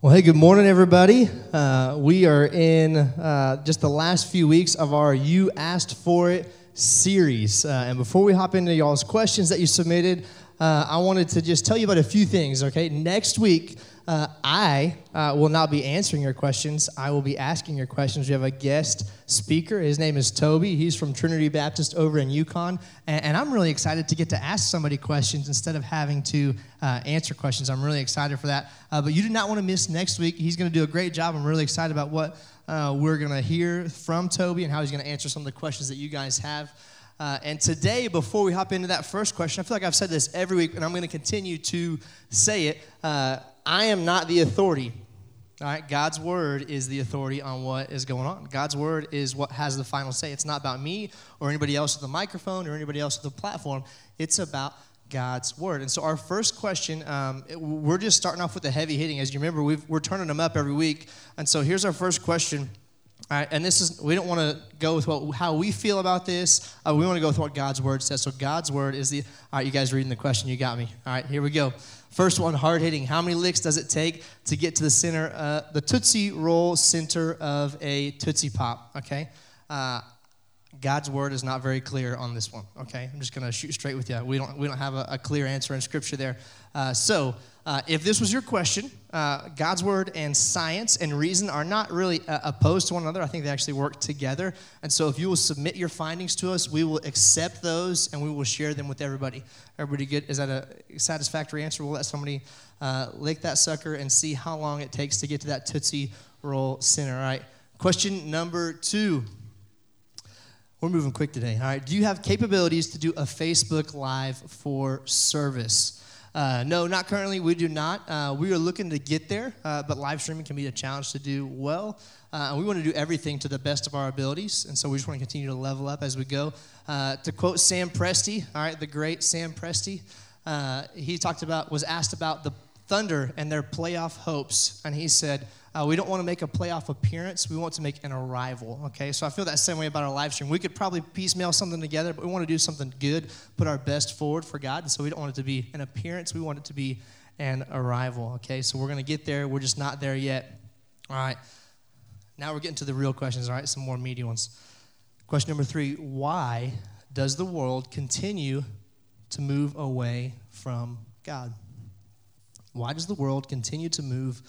Well, hey, good morning, everybody. Uh, we are in uh, just the last few weeks of our You Asked For It series. Uh, and before we hop into y'all's questions that you submitted, uh, I wanted to just tell you about a few things, okay? Next week, uh, I uh, will not be answering your questions. I will be asking your questions. We have a guest speaker. His name is Toby. He's from Trinity Baptist over in Yukon. And, and I'm really excited to get to ask somebody questions instead of having to uh, answer questions. I'm really excited for that. Uh, but you do not want to miss next week. He's going to do a great job. I'm really excited about what uh, we're going to hear from Toby and how he's going to answer some of the questions that you guys have. Uh, and today, before we hop into that first question, I feel like I've said this every week, and I'm going to continue to say it. Uh, I am not the authority. All right, God's word is the authority on what is going on. God's word is what has the final say. It's not about me or anybody else with the microphone or anybody else with the platform. It's about God's word. And so, our first question, um, we're just starting off with the heavy hitting. As you remember, we are turning them up every week. And so, here's our first question. All right, and this is, we don't want to go with what, how we feel about this. Uh, we want to go with what God's word says. So, God's word is the, all right, you guys reading the question, you got me. All right, here we go. First one, hard hitting. How many licks does it take to get to the center, uh, the Tootsie Roll center of a Tootsie Pop? Okay. Uh, God's word is not very clear on this one. Okay, I'm just going to shoot straight with you. We don't we don't have a, a clear answer in Scripture there. Uh, so, uh, if this was your question, uh, God's word and science and reason are not really uh, opposed to one another. I think they actually work together. And so, if you will submit your findings to us, we will accept those and we will share them with everybody. Everybody get is that a satisfactory answer? We'll let somebody uh, lick that sucker and see how long it takes to get to that tootsie roll center. All right. Question number two. We're moving quick today. All right. Do you have capabilities to do a Facebook Live for service? Uh, no, not currently. We do not. Uh, we are looking to get there, uh, but live streaming can be a challenge to do well. Uh, we want to do everything to the best of our abilities. And so we just want to continue to level up as we go. Uh, to quote Sam Presti, all right, the great Sam Presti, uh, he talked about, was asked about the Thunder and their playoff hopes. And he said, uh, we don't want to make a playoff appearance. We want to make an arrival. Okay, so I feel that same way about our live stream. We could probably piecemeal something together, but we want to do something good, put our best forward for God. And so we don't want it to be an appearance. We want it to be an arrival. Okay, so we're going to get there. We're just not there yet. All right. Now we're getting to the real questions. All right, some more meaty ones. Question number three: Why does the world continue to move away from God? Why does the world continue to move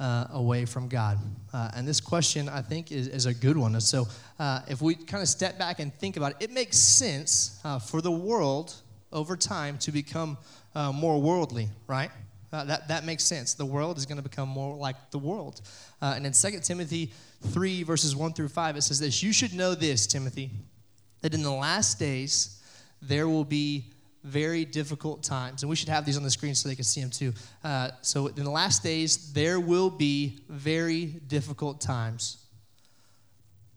uh, away from God? Uh, and this question, I think, is, is a good one. So, uh, if we kind of step back and think about it, it makes sense uh, for the world over time to become uh, more worldly, right? Uh, that, that makes sense. The world is going to become more like the world. and in 2 Timothy 3, verses 1 through 5, it says this You should know this, Timothy, that in the last days there will be very difficult times. And we should have these on the screen so they can see them too. Uh, so, in the last days, there will be very difficult times.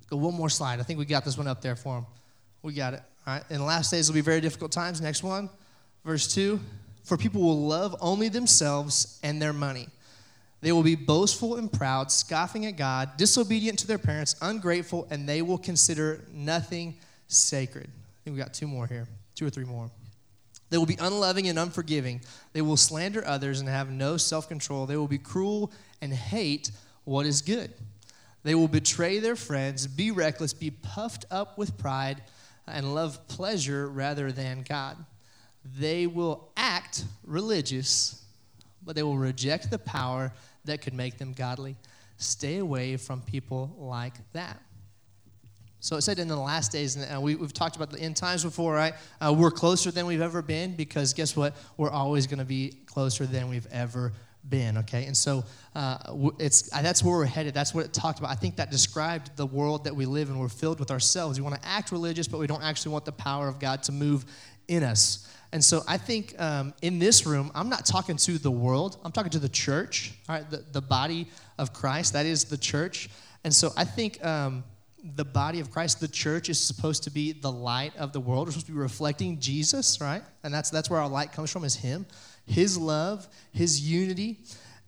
Go one more slide. I think we got this one up there for them. We got it. All right. In the last days, will be very difficult times. Next one, verse 2 For people will love only themselves and their money. They will be boastful and proud, scoffing at God, disobedient to their parents, ungrateful, and they will consider nothing sacred. I think we got two more here, two or three more. They will be unloving and unforgiving. They will slander others and have no self control. They will be cruel and hate what is good. They will betray their friends, be reckless, be puffed up with pride, and love pleasure rather than God. They will act religious, but they will reject the power that could make them godly. Stay away from people like that. So it said in the last days, and uh, we, have talked about the end times before, right? Uh, we're closer than we've ever been because guess what? We're always going to be closer than we've ever been, okay? And so uh, it's, uh, that's where we're headed. That's what it talked about. I think that described the world that we live in. We're filled with ourselves. We want to act religious, but we don't actually want the power of God to move in us. And so I think um, in this room, I'm not talking to the world, I'm talking to the church, all right? The, the body of Christ, that is the church. And so I think. Um, the body of Christ, the church, is supposed to be the light of the world. We're supposed to be reflecting Jesus, right? And that's that's where our light comes from, is Him, His love, His unity.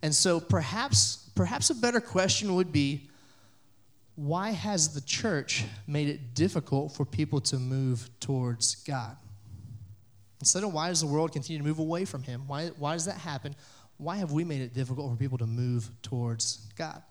And so perhaps perhaps a better question would be, why has the church made it difficult for people to move towards God? Instead of why does the world continue to move away from Him? Why, why does that happen? why have we made it difficult for people to move towards God?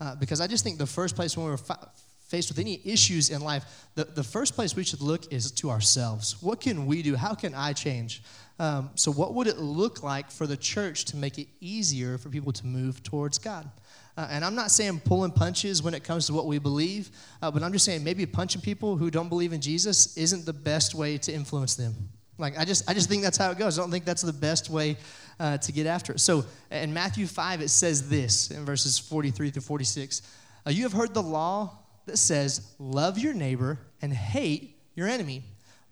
Uh, because I just think the first place when we're fa- faced with any issues in life, the, the first place we should look is to ourselves. What can we do? How can I change? Um, so, what would it look like for the church to make it easier for people to move towards God? Uh, and I'm not saying pulling punches when it comes to what we believe, uh, but I'm just saying maybe punching people who don't believe in Jesus isn't the best way to influence them. Like I just, I just think that's how it goes. I don't think that's the best way uh, to get after it. So in Matthew 5, it says this in verses 43 through 46. Uh, you have heard the law that says, love your neighbor and hate your enemy.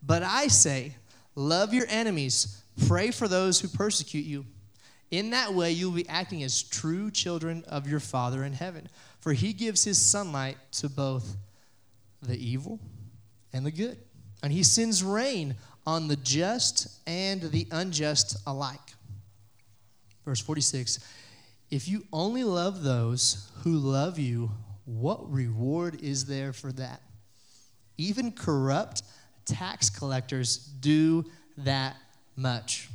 But I say, love your enemies, pray for those who persecute you. In that way, you'll be acting as true children of your Father in heaven. For he gives his sunlight to both the evil and the good. And he sends rain on the just and the unjust alike. Verse 46 If you only love those who love you, what reward is there for that? Even corrupt tax collectors do that much.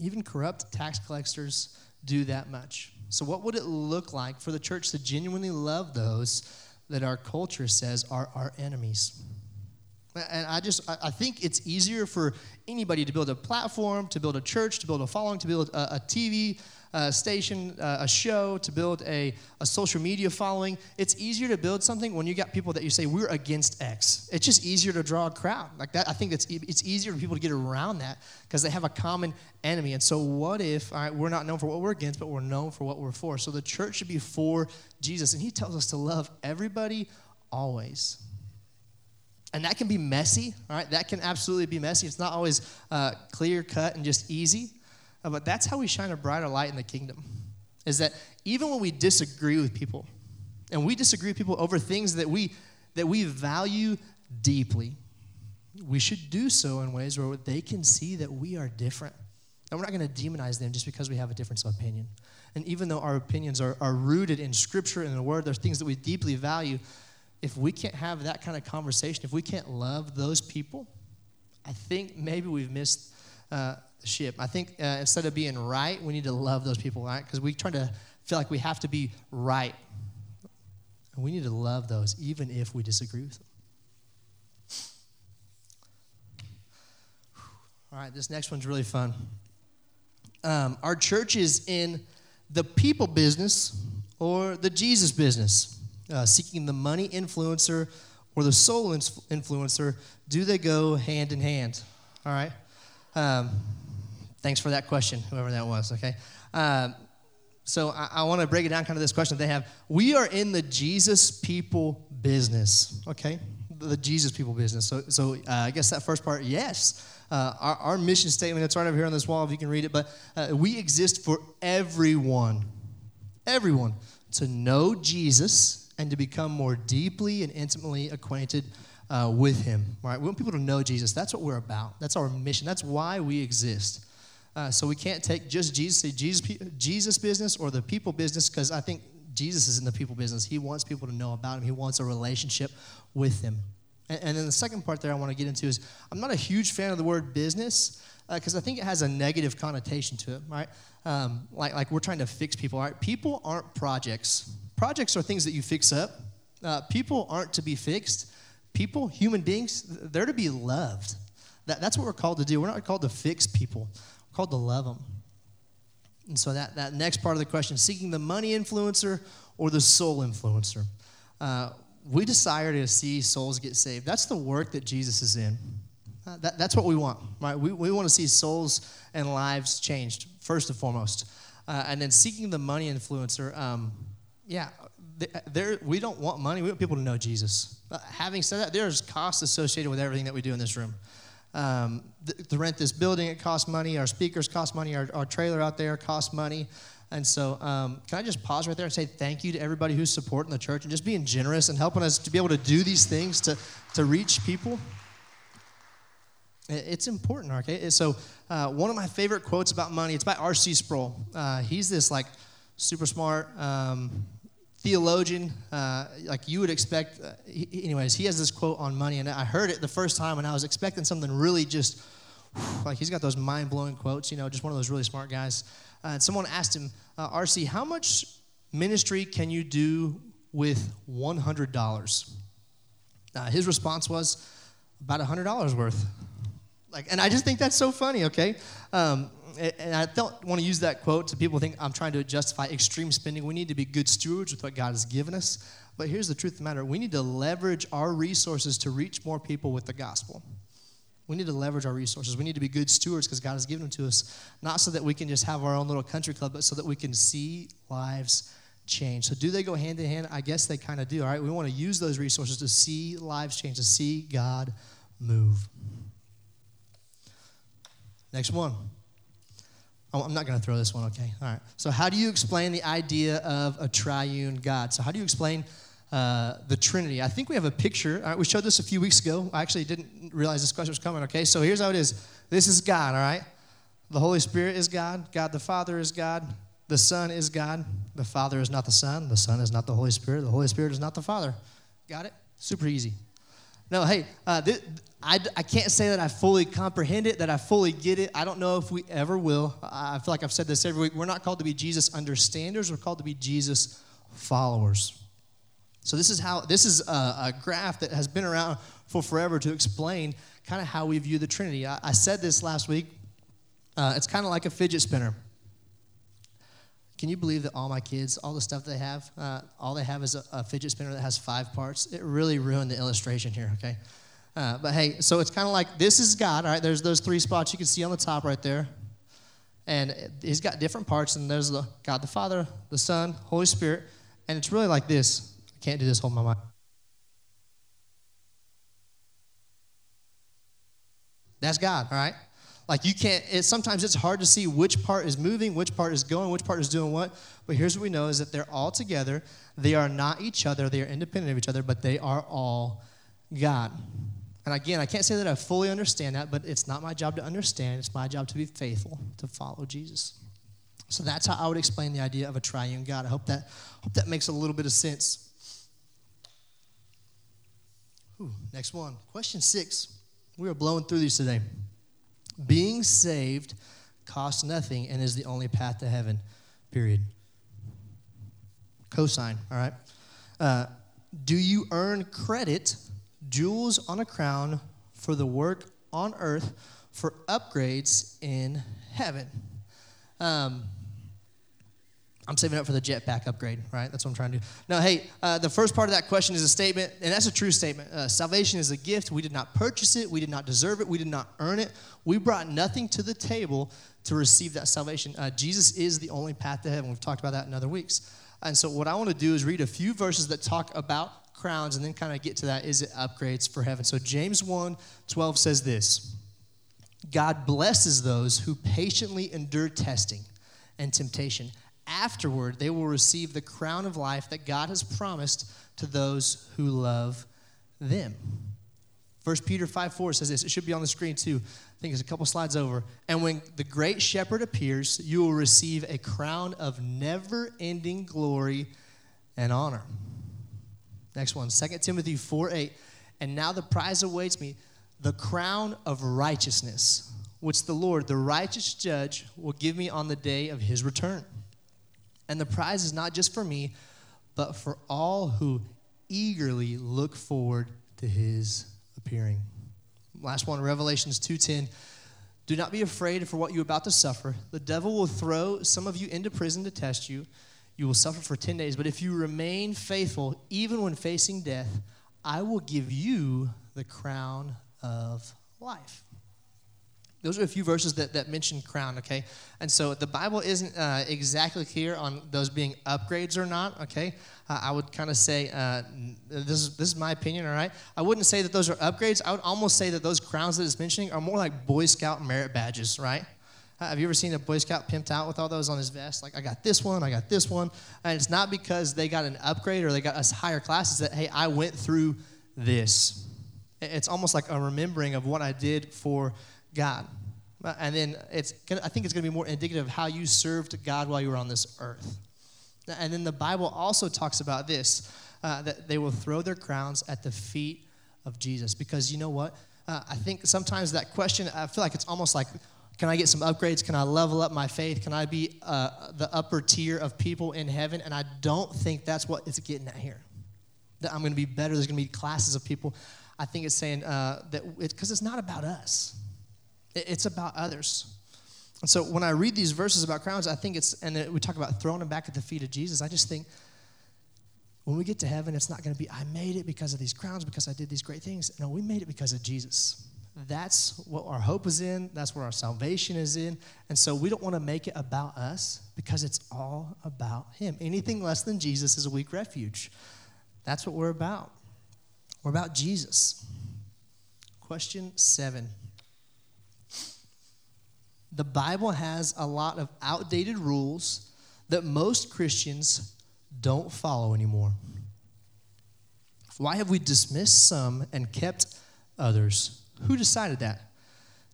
Even corrupt tax collectors do that much. So, what would it look like for the church to genuinely love those that our culture says are our enemies? And I just, I think it's easier for anybody to build a platform, to build a church, to build a following, to build a, a TV uh, station, uh, a show, to build a, a social media following. It's easier to build something when you got people that you say, we're against X. It's just easier to draw a crowd. Like that, I think it's, it's easier for people to get around that because they have a common enemy. And so, what if, we're not known for what we're against, but we're known for what we're for? So, the church should be for Jesus. And he tells us to love everybody always. And that can be messy, all right? That can absolutely be messy. It's not always uh, clear cut and just easy. Uh, but that's how we shine a brighter light in the kingdom. Is that even when we disagree with people, and we disagree with people over things that we that we value deeply, we should do so in ways where they can see that we are different. And we're not going to demonize them just because we have a difference of opinion. And even though our opinions are, are rooted in Scripture and the Word, there's things that we deeply value. If we can't have that kind of conversation, if we can't love those people, I think maybe we've missed uh, ship. I think uh, instead of being right, we need to love those people, right? Because we try to feel like we have to be right. And we need to love those, even if we disagree with them. All right, this next one's really fun. Um, our church is in the people business or the Jesus business, uh, seeking the money influencer or the soul influencer. Do they go hand in hand? All right. Um, thanks for that question, whoever that was, okay? Um, so I, I want to break it down kind of this question they have. We are in the Jesus people business, okay? The Jesus people business. So, so uh, I guess that first part, yes. Uh, our, our, mission statement, it's right over here on this wall if you can read it, but uh, we exist for everyone, everyone, to know Jesus and to become more deeply and intimately acquainted uh, with him. Right? We want people to know Jesus. That's what we're about. That's our mission. That's why we exist. Uh, so we can't take just Jesus, say Jesus, Jesus business or the people business, because I think Jesus is in the people business. He wants people to know about him. He wants a relationship with him. And, and then the second part there I want to get into is I'm not a huge fan of the word business because uh, I think it has a negative connotation to it, right? Um, like, like we're trying to fix people, right? People aren't projects. Projects are things that you fix up. Uh, people aren't to be fixed people, human beings, they're to be loved. That, that's what we're called to do. We're not called to fix people, we're called to love them. And so that, that next part of the question seeking the money influencer or the soul influencer. Uh, we desire to see souls get saved. That's the work that Jesus is in. Uh, that, that's what we want, right? We, we want to see souls and lives changed, first and foremost. Uh, and then seeking the money influencer, um, yeah, there, we don't want money. We want people to know Jesus. But having said that, there's costs associated with everything that we do in this room. Um, to rent this building, it costs money. Our speakers cost money. Our, our trailer out there costs money. And so, um, can I just pause right there and say thank you to everybody who's supporting the church and just being generous and helping us to be able to do these things to, to reach people? It's important, okay? So, uh, one of my favorite quotes about money, it's by R.C. Sproul. Uh, he's this like super smart, um, theologian, uh, like you would expect. Uh, he, anyways, he has this quote on money, and I heard it the first time, and I was expecting something really just like he's got those mind blowing quotes, you know, just one of those really smart guys. Uh, and someone asked him, uh, RC, how much ministry can you do with $100? Uh, his response was, about $100 worth. Like, and I just think that's so funny, okay? Um, and I don't want to use that quote to people think I'm trying to justify extreme spending. We need to be good stewards with what God has given us. But here's the truth of the matter we need to leverage our resources to reach more people with the gospel. We need to leverage our resources. We need to be good stewards because God has given them to us, not so that we can just have our own little country club, but so that we can see lives change. So, do they go hand in hand? I guess they kind of do. All right, we want to use those resources to see lives change, to see God move. Next one. Oh, I'm not going to throw this one, okay? All right. So, how do you explain the idea of a triune God? So, how do you explain uh, the Trinity? I think we have a picture. We showed this a few weeks ago. I actually didn't realize this question was coming, okay? So, here's how it is this is God, all right? The Holy Spirit is God. God the Father is God. The Son is God. The Father is not the Son. The Son is not the Holy Spirit. The Holy Spirit is not the Father. Got it? Super easy. No, hey, uh, th- I, I can't say that I fully comprehend it, that I fully get it. I don't know if we ever will. I feel like I've said this every week. We're not called to be Jesus understanders, we're called to be Jesus followers. So this is how this is a, a graph that has been around for forever to explain kind of how we view the Trinity. I, I said this last week. Uh, it's kind of like a fidget spinner. Can you believe that all my kids, all the stuff they have, uh, all they have is a, a, fidget spinner that has five parts? It really ruined the illustration here, okay? Uh, but hey, so it's kind of like this is God, all right? There's those three spots you can see on the top right there. And he's got different parts, and there's the God the Father, the Son, Holy Spirit. And it's really like this. I can't do this, hold my mic. That's God, all right? Like you can't, it, sometimes it's hard to see which part is moving, which part is going, which part is doing what. But here's what we know is that they're all together. They are not each other, they are independent of each other, but they are all God. And again, I can't say that I fully understand that, but it's not my job to understand. It's my job to be faithful, to follow Jesus. So that's how I would explain the idea of a triune God. I hope that, hope that makes a little bit of sense. Next one. Question six. We are blowing through these today. Being saved costs nothing and is the only path to heaven, period. Cosine, all right? Uh, do you earn credit, jewels on a crown, for the work on earth for upgrades in heaven? Um, I'm saving up for the jetpack upgrade, right? That's what I'm trying to do. No, hey, uh, the first part of that question is a statement, and that's a true statement. Uh, salvation is a gift. We did not purchase it, we did not deserve it, we did not earn it. We brought nothing to the table to receive that salvation. Uh, Jesus is the only path to heaven. We've talked about that in other weeks. And so, what I want to do is read a few verses that talk about crowns and then kind of get to that is it upgrades for heaven. So, James 1 12 says this God blesses those who patiently endure testing and temptation afterward they will receive the crown of life that God has promised to those who love them. 1 Peter 5 4 says this. It should be on the screen too. I think it's a couple slides over. And when the great shepherd appears, you will receive a crown of never ending glory and honor. Next one, 2 Timothy 4 8. And now the prize awaits me, the crown of righteousness, which the Lord, the righteous judge, will give me on the day of his return. And the prize is not just for me, but for all who eagerly look forward to his appearing. Last one, Revelations 2:10. Do not be afraid for what you're about to suffer. The devil will throw some of you into prison to test you. You will suffer for 10 days, but if you remain faithful, even when facing death, I will give you the crown of life. Those are a few verses that, that mention crown, okay? And so the Bible isn't uh, exactly clear on those being upgrades or not, okay? Uh, I would kind of say, uh, this, is, this is my opinion, all right? I wouldn't say that those are upgrades. I would almost say that those crowns that it's mentioning are more like Boy Scout merit badges, right? Uh, have you ever seen a Boy Scout pimped out with all those on his vest? Like, I got this one, I got this one. And it's not because they got an upgrade or they got a higher classes that, hey, I went through this. It's almost like a remembering of what I did for God. Uh, and then it's gonna, I think it's going to be more indicative of how you served God while you were on this earth. And then the Bible also talks about this uh, that they will throw their crowns at the feet of Jesus. Because you know what? uh, I think sometimes that question, I feel like it's almost like, can I get some upgrades? Can I level up my faith? Can I be uh, the upper tier of people in heaven? And I don't think that's what it's getting at here. That I'm going to be better. There's going to be classes of people. I think it's saying uh, that because it's not about us, it's about others. And so when I read these verses about crowns, I think it's, and we talk about throwing them back at the feet of Jesus, I just think when we get to heaven, it's not going to be, I made it because of these crowns, because I did these great things. No, we made it because of Jesus. That's what our hope is in. That's where our salvation is in. And so we don't want to make it about us because it's all about Him. Anything less than Jesus is a weak refuge. That's what we're about. We're about Jesus. Question seven. The Bible has a lot of outdated rules that most Christians don't follow anymore. Why have we dismissed some and kept others? Who decided that?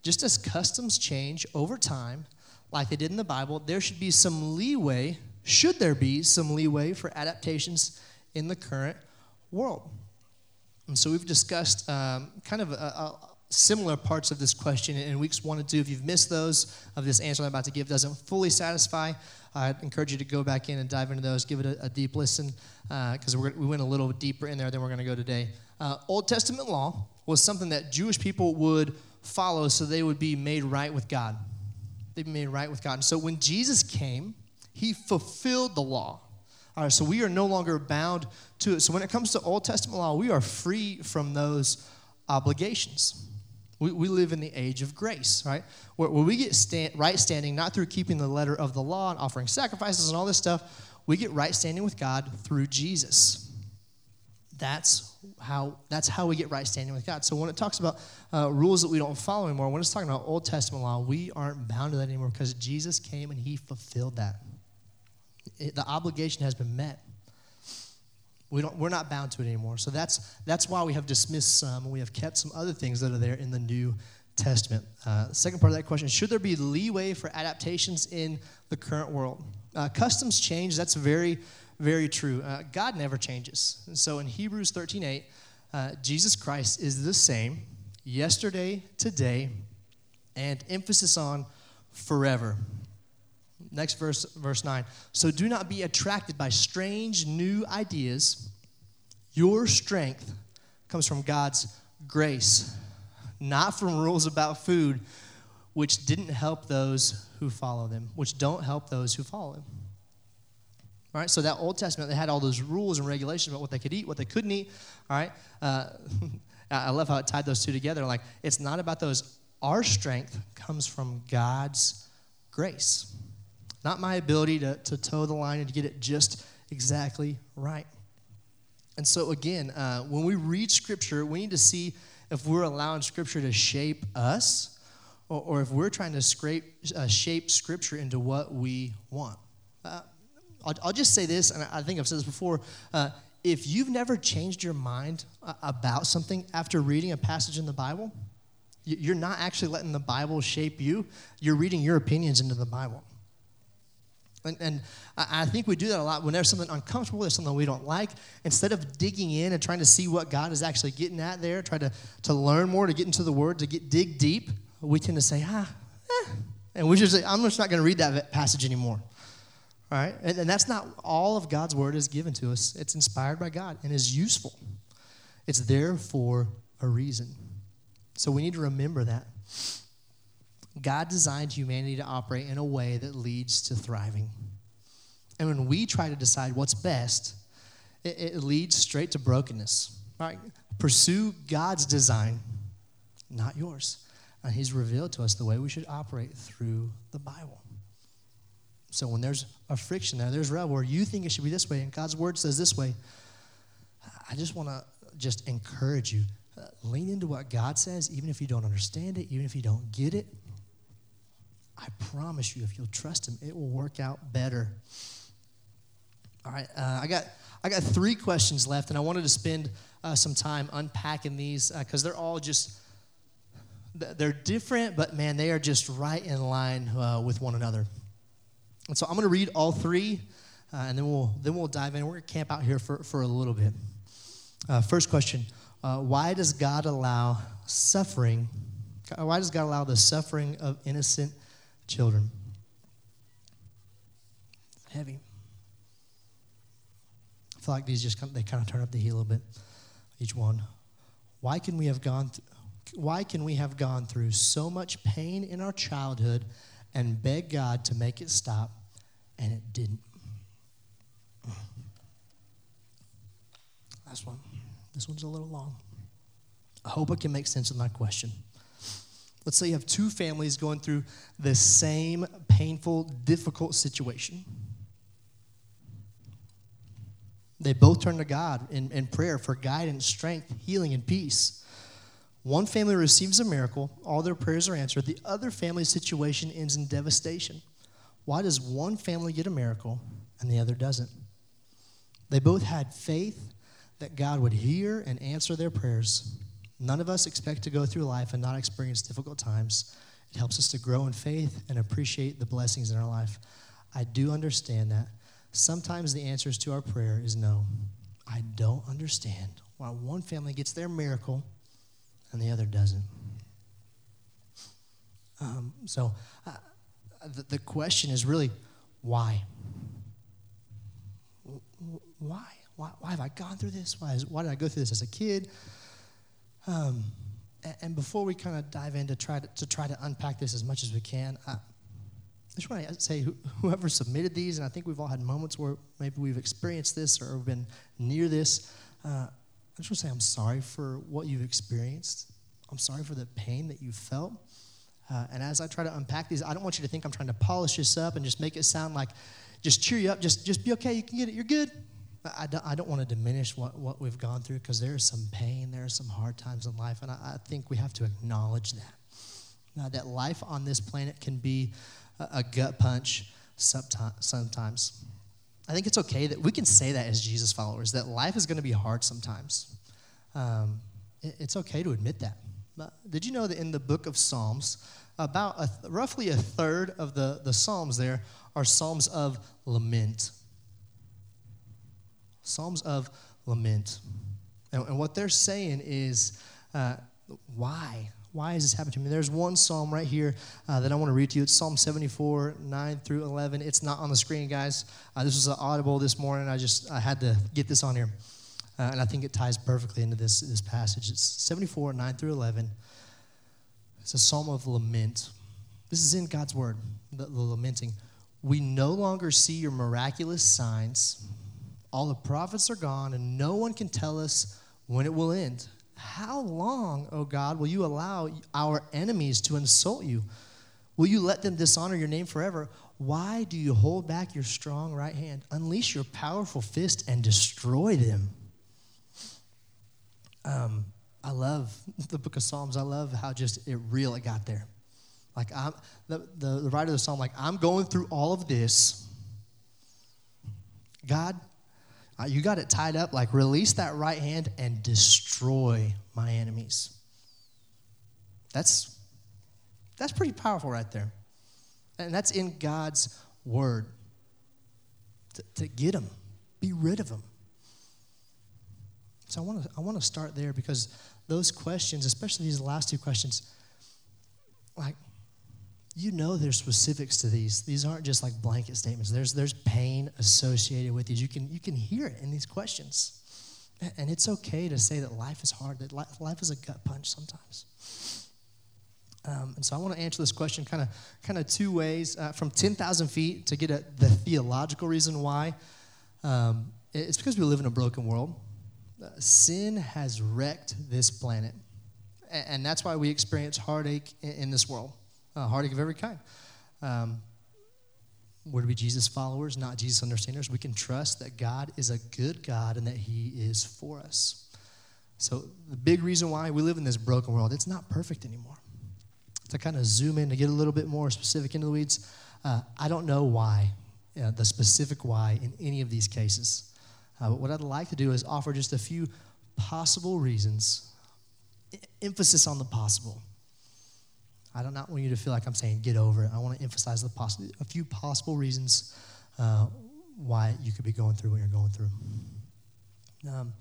Just as customs change over time, like they did in the Bible, there should be some leeway, should there be some leeway for adaptations in the current world? And so we've discussed um, kind of a, a, similar parts of this question in weeks one and two. If you've missed those, of this answer I'm about to give doesn't fully satisfy, I encourage you to go back in and dive into those, give it a, a deep listen, because uh, we went a little deeper in there than we're going to go today. Uh, Old Testament law was something that Jewish people would follow so they would be made right with God. They'd be made right with God. And so when Jesus came, he fulfilled the law. All right, so we are no longer bound to it. So when it comes to Old Testament law, we are free from those obligations. We, we live in the age of grace, right? Where, where we get stand, right standing not through keeping the letter of the law and offering sacrifices and all this stuff. We get right standing with God through Jesus. That's how, that's how we get right standing with God. So when it talks about uh, rules that we don't follow anymore, when it's talking about Old Testament law, we aren't bound to that anymore because Jesus came and he fulfilled that. It, the obligation has been met. We don't, we're not bound to it anymore. So that's, that's why we have dismissed some we have kept some other things that are there in the New Testament. Uh, second part of that question should there be leeway for adaptations in the current world? Uh, customs change, that's very, very true. Uh, God never changes. And so in Hebrews 13 8, uh, Jesus Christ is the same yesterday, today, and emphasis on forever. Next verse, verse 9. So do not be attracted by strange new ideas. Your strength comes from God's grace, not from rules about food, which didn't help those who follow them, which don't help those who follow Him. All right, so that Old Testament, they had all those rules and regulations about what they could eat, what they couldn't eat. All right, uh, I love how it tied those two together. Like, it's not about those. Our strength comes from God's grace not my ability to, to toe the line and to get it just exactly right. And so, again, uh, when we read Scripture, we need to see if we're allowing Scripture to shape us or, or if we're trying to scrape, uh, shape Scripture into what we want. Uh, I'll, I'll, just say this, and I think I've said this before. Uh, if you've never changed your mind uh, about something after reading a passage in the Bible, you're not actually letting the Bible shape you. You're reading your opinions into the Bible. And, and I, think we do that a lot when there's something uncomfortable, there's something we don't like. Instead of digging in and trying to see what God is actually getting at there, try to, to learn more, to get into the Word, to get dig deep, we tend to say, ah, eh. And we just say, I'm just not going to read that passage anymore. All right? And, and that's not all of God's Word is given to us. It's inspired by God and is useful. It's there for a reason. So we need to remember that. God designed humanity to operate in a way that leads to thriving. And when we try to decide what's best, it, it leads straight to brokenness. Right? Pursue God's design, not yours. And He's revealed to us the way we should operate through the Bible. So when there's a friction there, there's rebel where you think it should be this way and God's word says this way, I just want to just encourage you. Uh, lean into what God says, even if you don't understand it, even if you don't get it. Promise you, if you'll trust Him, it will work out better. All right, uh, I got I got three questions left, and I wanted to spend uh, some time unpacking these because uh, they're all just they're different, but man, they are just right in line uh, with one another. And so I'm going to read all three, uh, and then we'll then we'll dive in. We're going to camp out here for, for a little bit. Uh, first question: why does God allow suffering? Why does God allow the suffering of innocent children? Heavy. I feel like these just they kind of turn up the heat a little bit, each one. Why can we have gone? Th- why can we have gone through so much pain in our childhood and beg God to make it stop, and it didn't? Last one. This one's a little long. I hope I can make sense of my question. Let's say you have two families going through the same painful, difficult situation. They both turn to God in, in prayer for guidance, strength, healing, and peace. One family receives a miracle, all their prayers are answered. The other family's situation ends in devastation. Why does one family get a miracle and the other doesn't? They both had faith that God would hear and answer their prayers. None of us expect to go through life and not experience difficult times. It helps us to grow in faith and appreciate the blessings in our life. I do understand that. Sometimes the answers to our prayer is no. I don't understand why one family gets their miracle and the other doesn't. Um, so uh, the, the question is really why? Why? Why, why have I gone through this? Why, is, why did I go through this as a kid? Um, and, before we kind of dive in to try to, to, try to unpack this as much as we can, I, I just want to say whoever submitted these, and I think we've all had moments where maybe we've experienced this or been near this. Uh, I just want to say I'm sorry for what you've experienced. I'm sorry for the pain that you felt. Uh, and as I try to unpack these, I don't want you to think I'm trying to polish this up and just make it sound like, just cheer you up, just, just be okay, you can get it, you're good. I don't, I don't want to diminish what, what we've gone through because there is some pain, there are some hard times in life, and I, I think we have to acknowledge that. Now, that life on this planet can be a, a gut punch sometimes. I think it's okay that we can say that as Jesus followers, that life is going to be hard sometimes. Um, it, it's okay to admit that. But did you know that in the book of Psalms, about a, roughly a third of the, the Psalms there are Psalms of lament? Psalms of lament. And, and what they're saying is, uh, why? Why is this happening to me? There's one psalm right here uh, that I want to read to you. It's Psalm 74, 9 through 11. It's not on the screen, guys. Uh, this was an audible this morning. I just I had to get this on here. Uh, and I think it ties perfectly into this, this passage. It's 74, 9 through 11. It's a psalm of lament. This is in God's word, the, the lamenting. We no longer see your miraculous signs all the prophets are gone, and no one can tell us when it will end. How long, O oh God, will you allow our enemies to insult you? Will you let them dishonor your name forever? Why do you hold back your strong right hand? Unleash your powerful fist and destroy them. Um, I love the book of Psalms. I love how just it real it got there. Like I'm the, the, the writer of the psalm, like I'm going through all of this. God, Uh, you got it tied up, like release that right hand and destroy my enemies. That's, that's pretty powerful right there. And that's in God's word. To, to get them, be rid of them. So I want to I want to start there because those questions, especially these last two questions, like you know there's specifics to these. These aren't just like blanket statements. There's there's pain associated with these. You can you can hear it in these questions. And it's okay to say that life is hard, that life is a gut punch sometimes. Um, and so I want to answer this question kind of kind of two ways. Uh, from 10,000 feet to get a, the theological reason why. Um, it's because we live in a broken world. Uh, sin has wrecked this planet. And, and that's why we experience heartache in, in this world heartache of every kind. Um, we're to be Jesus followers, not Jesus understanders. We can trust that God is a good God and that He is for us. So, the big reason why we live in this broken world, it's not perfect anymore. To kind of zoom in, to get a little bit more specific into the weeds, uh, I don't know why, uh, the specific why in any of these cases. Uh, but what I'd like to do is offer just a few possible reasons, emphasis on the possible, I do not want you to feel like I'm saying get over it. I want to emphasize the poss- a few possible reasons uh, why you could be going through what you're going through. Um,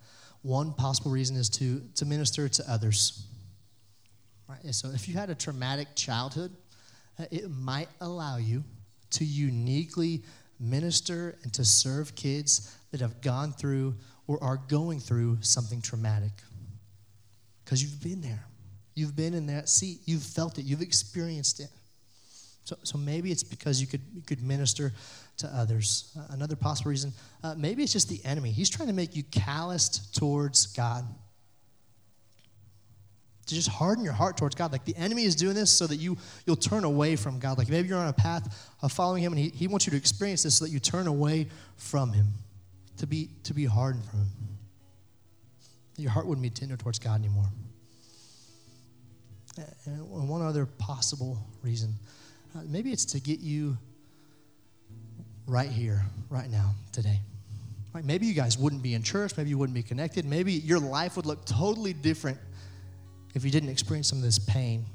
one possible reason is to, to minister to others. Right? So if you had a traumatic childhood, uh, it might allow you to uniquely minister and to serve kids that have gone through or are going through something traumatic. Because you've been there. You've been in that seat. You've felt it. You've experienced it. So, so maybe it's because you could, you could minister to others. Uh, another possible reason, uh, maybe it's just the enemy. He's trying to make you calloused towards God. To just harden your heart towards God. Like the enemy is doing this so that you, you'll turn away from God. Like maybe you're on a path of following him and he, he wants you to experience this so that you turn away from him, to be, to be hardened from him. Your heart wouldn't be tender towards God anymore. And one other possible reason uh, maybe it's to get you right here, right now, today. Right? Maybe you guys wouldn't be in church. Maybe you wouldn't be connected. Maybe your life would look totally different if you didn't experience some of this pain.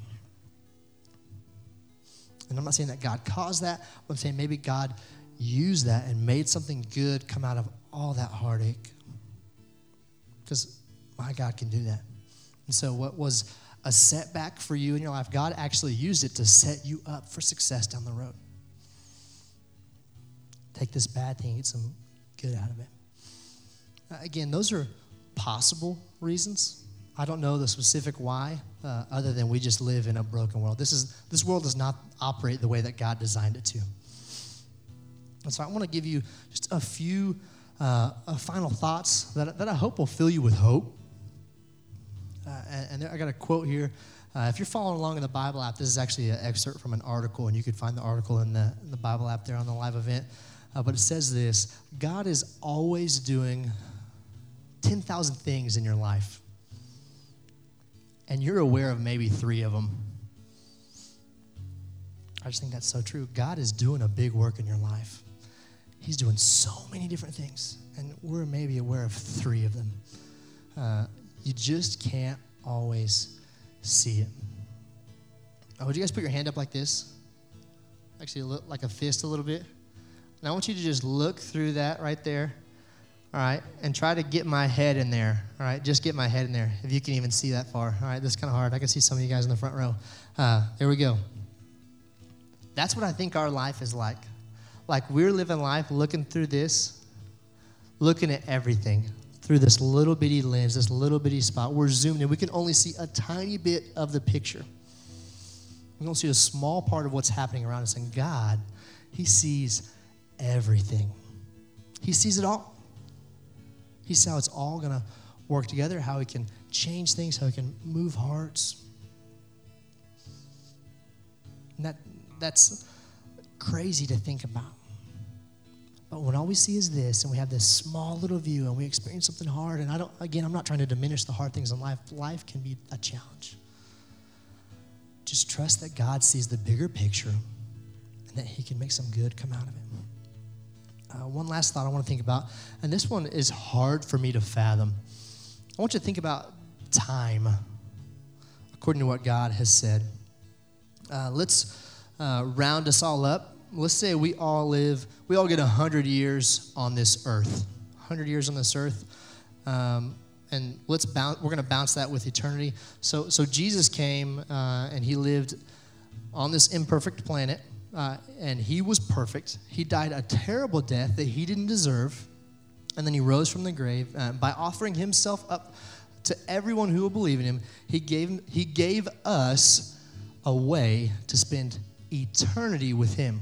And I'm not saying that God caused that, but I'm saying maybe God used that and made something good come out of all that heartache. Because my God can do that. And so, what was a setback for you in your life, God actually used it to set you up for success down the road. Take this bad thing, get some good out of it. Uh, again, those are possible reasons. I don't know the specific why, uh, other than we just live in a broken world. This, is, this world does not operate the way that God designed it to. And so I want to give you just a few uh, final thoughts that, that I hope will fill you with hope and, and, I got a quote here. Uh, if you're following along in the Bible app, this is actually an excerpt from an article, and you could find the article in the, in the Bible app there on the live event. Uh, but it says this God is always doing 10,000 things in your life, and you're aware of maybe three of them. I just think that's so true. God is doing a big work in your life. He's doing so many different things, and we're maybe aware of three of them. Uh, you just can't always see it. Oh, would you guys put your hand up like this? Actually, look like a fist a little bit. And I want you to just look through that right there. All right, and try to get my head in there. All right, just get my head in there. If you can even see that far. All right, this is kind of hard. I can see some of you guys in the front row. Uh, there we go. That's what I think our life is like. Like we're living life looking through this, looking at everything, through this little bitty lens, this little bitty spot. We're zoomed in. We can only see a tiny bit of the picture. We don't see a small part of what's happening around us. And God, He sees everything. He sees it all. He sees how it's all going to work together, how He can change things, how He can move hearts. And that, that's crazy to think about. But when all we see is this, and we have this small little view, and we experience something hard, and I don't, again, I'm not trying to diminish the hard things in life. Life can be a challenge. Just trust that God sees the bigger picture and that He can make some good come out of it. Uh, one last thought I want to think about, and this one is hard for me to fathom. I want you to think about time according to what God has said. Uh, let's uh, round us all up let's say we all live, we all get 100 years on this earth. 100 years on this earth. Um, and let's bounce, we're going to bounce that with eternity. So, so Jesus came uh, and he lived on this imperfect planet, uh, and he was perfect. He died a terrible death that he didn't deserve, and then he rose from the grave uh, by offering himself up to everyone who will believe in him. He gave he gave us a way to spend eternity with him.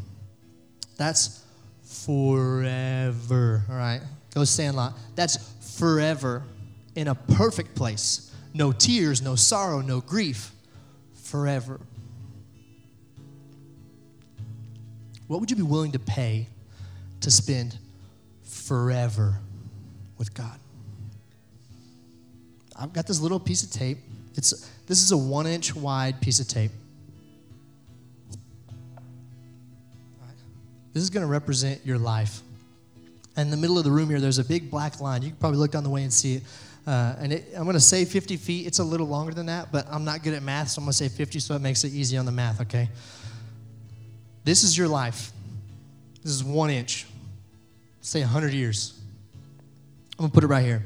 That's forever. All right. Go Sandlot. That's forever in a perfect place. No tears, no sorrow, no grief. Forever. What would you be willing to pay to spend forever with God? I've got this little piece of tape. It's this is a one inch wide piece of tape. This is going to represent your life. And in the middle of the room here, there's a big black line. You can probably look down the way and see it. Uh, and it, I'm going to say 50 feet. It's a little longer than that, but I'm not good at math, so I'm going to say 50 so it makes it easy on the math, okay? This is your life. This is one inch. Say 100 years. I'm going to put it right here.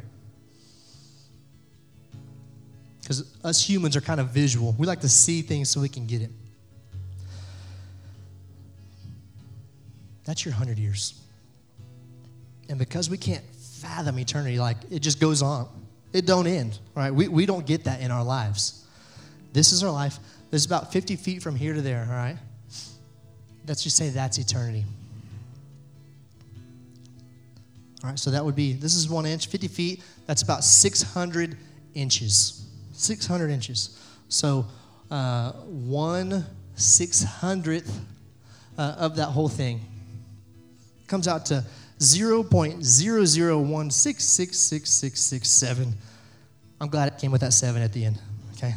Because us humans are kind of visual. We like to see things so we can get it. That's your 100 years. And because we can't fathom eternity, like it just goes on. It don't end, right? We, we don't get that in our lives. This is our life. This is about 50 feet from here to there, all right? Let's just say that's eternity. All right, so that would be, this is one inch, 50 feet. That's about 600 inches. 600 inches. So uh, one six hundredth uh, of that whole thing comes out to 0.001666667. I'm glad it came with that seven at the end, okay?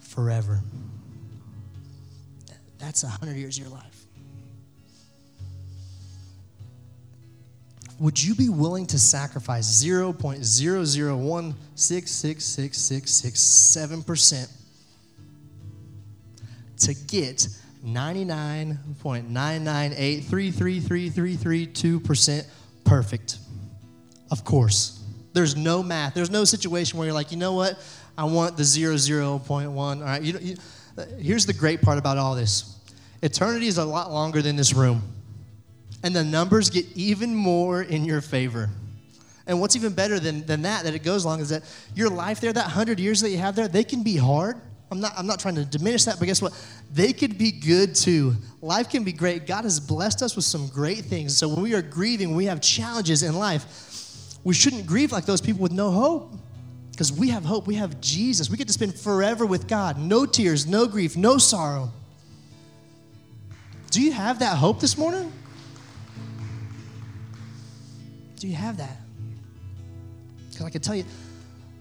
Forever. That's 100 years of your life. Would you be willing to sacrifice 0.001666667% to get 99.998333332% perfect. Of course. There's no math. There's no situation where you're like, you know what? I want the 00.1. All right. You, you, here's the great part about all this eternity is a lot longer than this room. And the numbers get even more in your favor. And what's even better than, than that, that it goes long, is that your life there, that 100 years that you have there, they can be hard I'm not, I'm not trying to diminish that, but guess what? They could be good too. Life can be great. God has blessed us with some great things. So when we are grieving, we have challenges in life, we shouldn't grieve like those people with no hope. Because we have hope. We have Jesus. We get to spend forever with God. No tears, no grief, no sorrow. Do you have that hope this morning? Do you have that? Because I can tell you,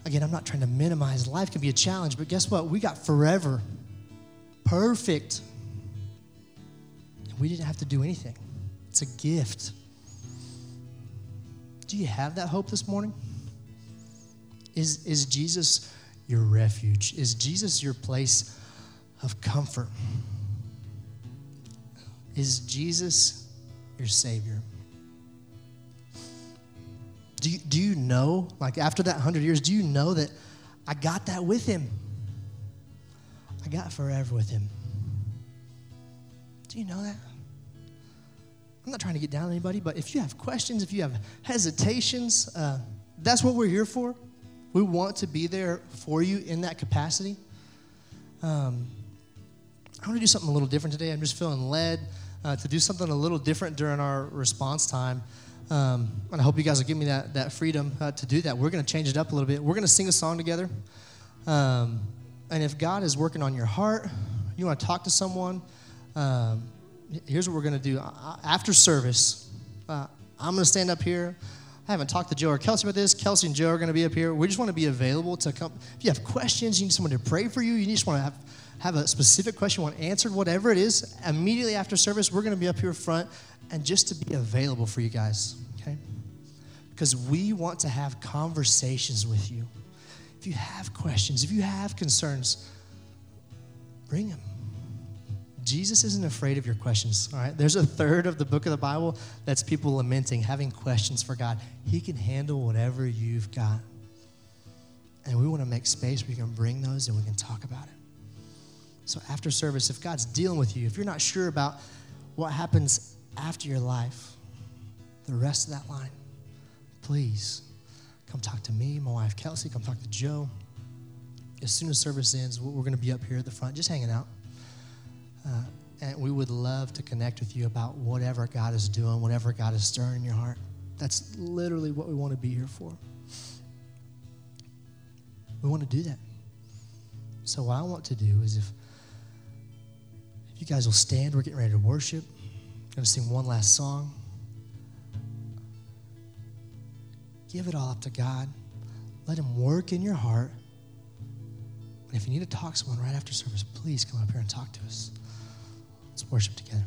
Again, I'm not trying to minimize. Life can be a challenge, but guess what? We got forever. Perfect. We didn't have to do anything. It's a gift. Do you have that hope this morning? Is, is Jesus your refuge? Is Jesus your place of comfort? Is Jesus your Savior? Do you, do you know, like after that 100 years, do you know that I got that with him? I got forever with him. Do you know that? I'm not trying to get down on anybody, but if you have questions, if you have hesitations, uh, that's what we're here for. We want to be there for you in that capacity. Um, I want to do something a little different today. I'm just feeling led uh, to do something a little different during our response time. Um, and I hope you guys will give me that, that freedom uh, to do that. We're going to change it up a little bit. We're going to sing a song together. Um, and if God is working on your heart, you want to talk to someone, um, here's what we're going to do. After service, uh, I'm going to stand up here. I haven't talked to Joe or Kelsey about this. Kelsey and Joe are going to be up here. We just want to be available to come. If you have questions, you need someone to pray for you, you just want to have, have a specific question you want answered, whatever it is, immediately after service, we're going to be up here front and just to be available for you guys, okay? Because we want to have conversations with you. If you have questions, if you have concerns, bring them. Jesus isn't afraid of your questions, all right? There's a third of the book of the Bible that's people lamenting, having questions for God. He can handle whatever you've got. And we want to make space where you can bring those and we can talk about it. So after service, if God's dealing with you, if you're not sure about what happens after your life, the rest of that line, please come talk to me, my wife Kelsey, come talk to Joe. As soon as service ends, we're going to be up here at the front just hanging out. Uh, and we would love to connect with you about whatever God is doing, whatever God is stirring in your heart. That's literally what we want to be here for. We want to do that. So, what I want to do is if, if you guys will stand, we're getting ready to worship. I'm going to sing one last song. Give it all up to God. Let Him work in your heart. And if you need to talk to someone right after service, please come up here and talk to us. Let's worship together.